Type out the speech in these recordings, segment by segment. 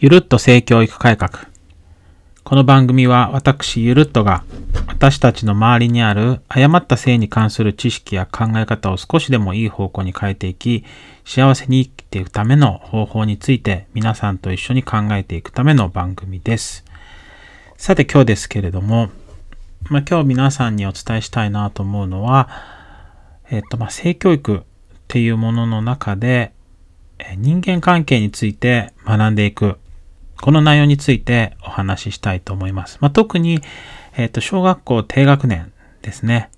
ゆるっと性教育改革。この番組は私ゆるっとが私たちの周りにある誤った性に関する知識や考え方を少しでもいい方向に変えていき、幸せに生きていくための方法について皆さんと一緒に考えていくための番組です。さて今日ですけれども、まあ、今日皆さんにお伝えしたいなと思うのは、えっと、ま、性教育っていうものの中で、人間関係について学んでいく。この内容についてお話ししたいと思います。まあ、特に、えっ、と、小学校低学年ですね。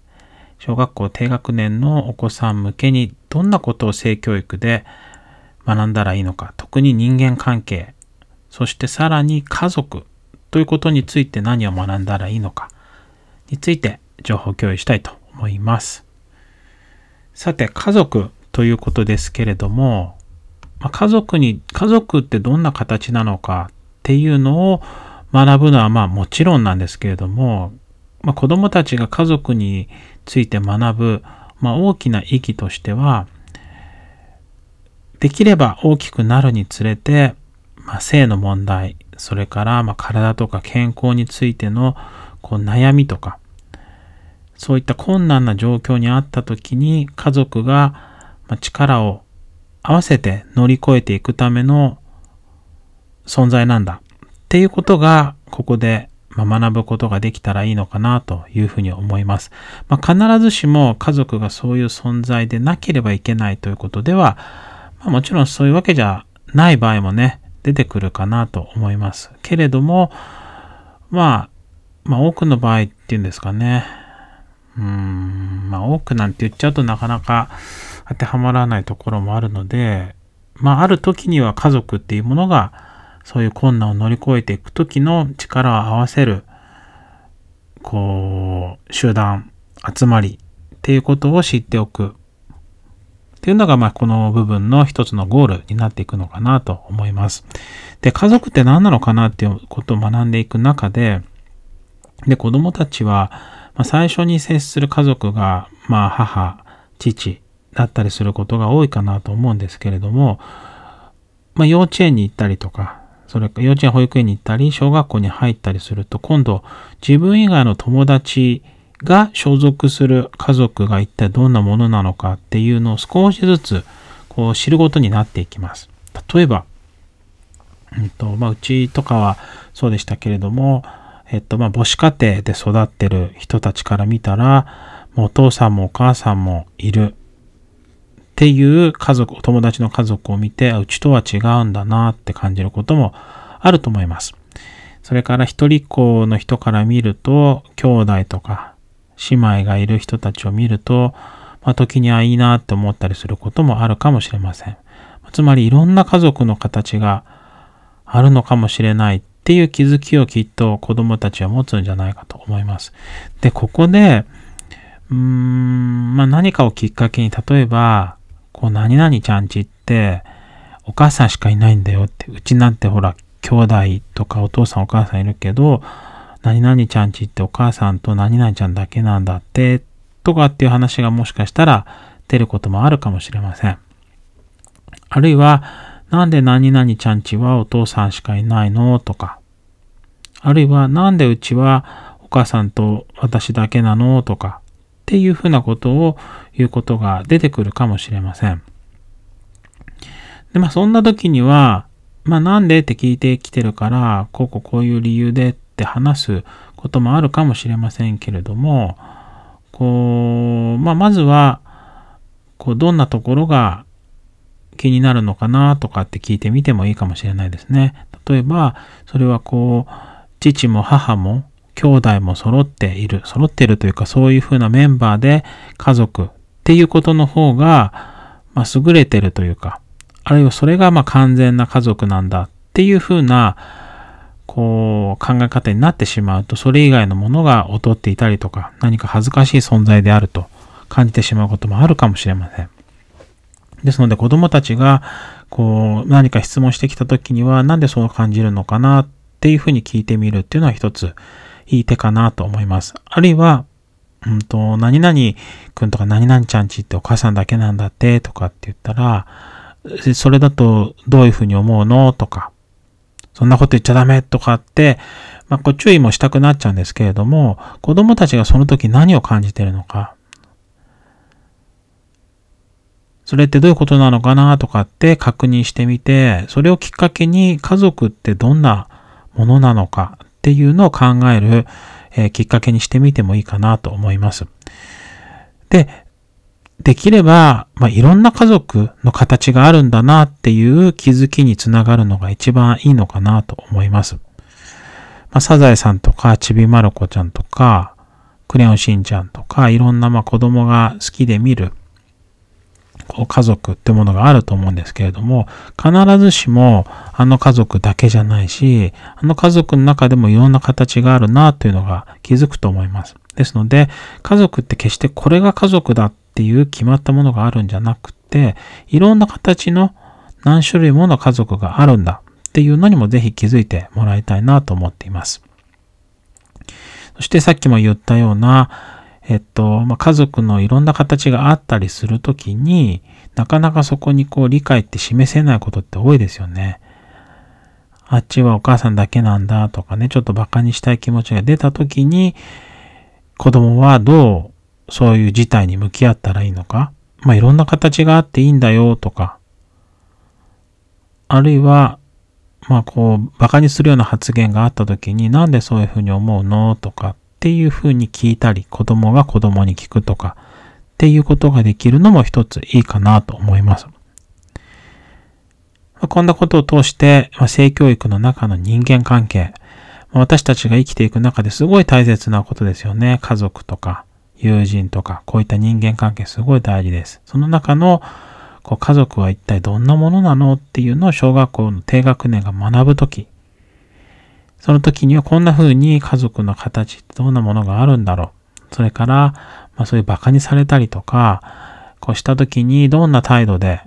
小学校低学年のお子さん向けにどんなことを性教育で学んだらいいのか。特に人間関係。そしてさらに家族ということについて何を学んだらいいのか。について情報共有したいと思います。さて、家族ということですけれども、まあ、家族に、家族ってどんな形なのかっていうのを学ぶのはまあもちろんなんですけれども、まあ、子供たちが家族について学ぶ、まあ、大きな意義としては、できれば大きくなるにつれて、まあ、性の問題、それからまあ体とか健康についてのこう悩みとか、そういった困難な状況にあった時に家族が力を合わせて乗り越えていくための存在なんだっていうことがここで学ぶことができたらいいのかなというふうに思います。まあ、必ずしも家族がそういう存在でなければいけないということでは、まあ、もちろんそういうわけじゃない場合もね、出てくるかなと思います。けれども、まあ、まあ多くの場合っていうんですかね。うん、まあ多くなんて言っちゃうとなかなか当てはまらないところもあるので、まあある時には家族っていうものがそういう困難を乗り越えていく時の力を合わせる、こう、集団、集まりっていうことを知っておくっていうのが、まあ、この部分の一つのゴールになっていくのかなと思います。で、家族って何なのかなっていうことを学んでいく中で、で、子供たちは、まあ、最初に接する家族が、まあ、母、父だったりすることが多いかなと思うんですけれども、まあ、幼稚園に行ったりとか、それか幼稚園保育園に行ったり、小学校に入ったりすると、今度自分以外の友達が所属する家族が一体どんなものなのかっていうのを少しずつこう知ることになっていきます。例えば、うんとまあ、うちとかはそうでしたけれども、えっと、まあ、母子家庭で育ってる人たちから見たら、もうお父さんもお母さんもいるっていう家族、お友達の家族を見て、うちとは違うんだなって感じることもあると思います。それから一人っ子の人から見ると、兄弟とか姉妹がいる人たちを見ると、まあ、時にはいいなって思ったりすることもあるかもしれません。つまりいろんな家族の形があるのかもしれないっていう気づきをきっと子供たちは持つんじゃないかと思います。で、ここで、うーん、まあ、何かをきっかけに、例えば、こう、何々ちゃんちって、お母さんしかいないんだよって、うちなんてほら、兄弟とかお父さんお母さんいるけど、何々ちゃんちってお母さんと何々ちゃんだけなんだって、とかっていう話がもしかしたら出ることもあるかもしれません。あるいは、なんで何々ちゃんちはお父さんしかいないのとか、あるいはなんでうちはお母さんと私だけなのとか、っていうふうなことを言うことが出てくるかもしれません。で、まあそんな時には、まあなんでって聞いてきてるから、こうこうこういう理由でって話すこともあるかもしれませんけれども、こう、まあまずは、こうどんなところが気になるのかなとかって聞いてみてもいいかもしれないですね。例えば、それはこう、父も母も兄弟も揃っている、揃っているというかそういうふうなメンバーで家族っていうことの方が、まあ、優れてるというか、あるいはそれがまあ完全な家族なんだっていうふうな、こう考え方になってしまうと、それ以外のものが劣っていたりとか、何か恥ずかしい存在であると感じてしまうこともあるかもしれません。ですので子供たちが、こう、何か質問してきた時には、なんでそう感じるのかなっていうふうに聞いてみるっていうのは一ついい手かなと思います。あるいは、うんと、何々くんとか何々ちゃんちってお母さんだけなんだってとかって言ったら、それだとどういうふうに思うのとか、そんなこと言っちゃダメとかって、まあ、こう注意もしたくなっちゃうんですけれども、子供たちがその時何を感じてるのか、それってどういうことなのかなとかって確認してみて、それをきっかけに家族ってどんなものなのかっていうのを考える、えー、きっかけにしてみてもいいかなと思います。で、できれば、まあ、いろんな家族の形があるんだなっていう気づきにつながるのが一番いいのかなと思います。まあ、サザエさんとか、ちびまる子ちゃんとか、クレヨンしんちゃんとか、いろんなまあ子供が好きで見る、こう家族ってものがあると思うんですけれども、必ずしもあの家族だけじゃないし、あの家族の中でもいろんな形があるなというのが気づくと思います。ですので、家族って決してこれが家族だっていう決まったものがあるんじゃなくて、いろんな形の何種類もの家族があるんだっていうのにもぜひ気づいてもらいたいなと思っています。そしてさっきも言ったような、えっと、まあ、家族のいろんな形があったりするときになかなかそこにこう理解って示せないことって多いですよね。あっちはお母さんだけなんだとかね、ちょっと馬鹿にしたい気持ちが出たときに、子供はどうそういう事態に向き合ったらいいのか。まあ、いろんな形があっていいんだよとか、あるいは、まあ、こう、馬鹿にするような発言があった時に、なんでそういうふうに思うのとかっていうふうに聞いたり、子供が子供に聞くとか、っていうことができるのも一ついいかなと思います。こんなことを通して、性教育の中の人間関係、私たちが生きていく中ですごい大切なことですよね。家族とか、友人とか、こういった人間関係すごい大事です。その中の、こう家族は一体どんなものなのっていうのを小学校の低学年が学ぶとき、その時にはこんな風に家族の形ってどんなものがあるんだろう。それから、まあそういう馬鹿にされたりとか、こうした時にどんな態度で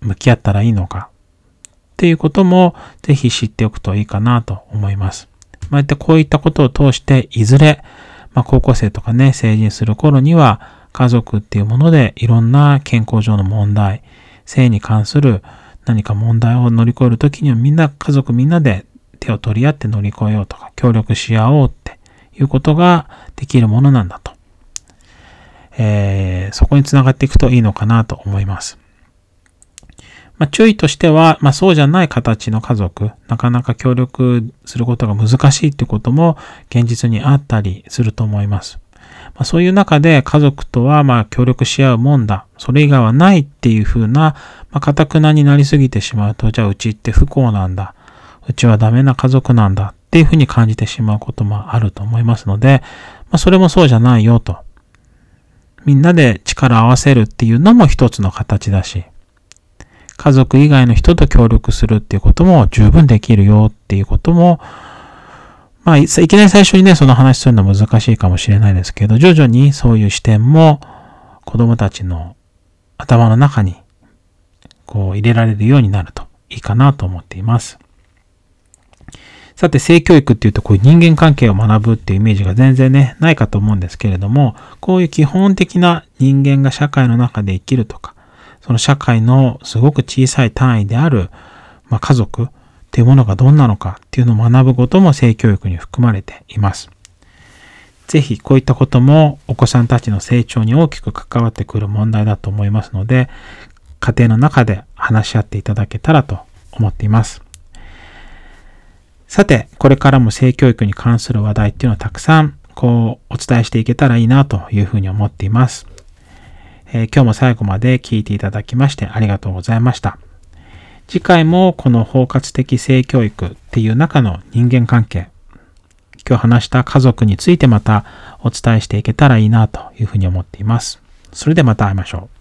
向き合ったらいいのか。っていうこともぜひ知っておくといいかなと思います。まあ、ってこういったことを通して、いずれ、まあ高校生とかね、成人する頃には家族っていうものでいろんな健康上の問題、性に関する何か問題を乗り越えるときにはみんな、家族みんなで手を取り合って乗り越えようとか、協力し合おうっていうことができるものなんだと。えー、そこにつながっていくといいのかなと思います。まあ、注意としては、まあ、そうじゃない形の家族、なかなか協力することが難しいってことも現実にあったりすると思います。まあ、そういう中で家族とはまあ協力し合うもんだ。それ以外はないっていうふうな、まあ、堅くなになりすぎてしまうと、じゃあうちって不幸なんだ。うちはダメな家族なんだっていうふうに感じてしまうこともあると思いますので、まあ、それもそうじゃないよと。みんなで力を合わせるっていうのも一つの形だし、家族以外の人と協力するっていうことも十分できるよっていうことも、まあ、いきなり最初にね、その話するのは難しいかもしれないですけど、徐々にそういう視点も子供たちの頭の中にこう入れられるようになるといいかなと思っています。さて、性教育っていうと、こういう人間関係を学ぶっていうイメージが全然ね、ないかと思うんですけれども、こういう基本的な人間が社会の中で生きるとか、その社会のすごく小さい単位である、まあ、家族っていうものがどんなのかっていうのを学ぶことも性教育に含まれています。ぜひこういったこともお子さんたちの成長に大きく関わってくる問題だと思いますので、家庭の中で話し合っていただけたらと思っています。さて、これからも性教育に関する話題っていうのをたくさん、こう、お伝えしていけたらいいなというふうに思っています。えー、今日も最後まで聞いていただきましてありがとうございました。次回もこの包括的性教育っていう中の人間関係、今日話した家族についてまたお伝えしていけたらいいなというふうに思っています。それでまた会いましょう。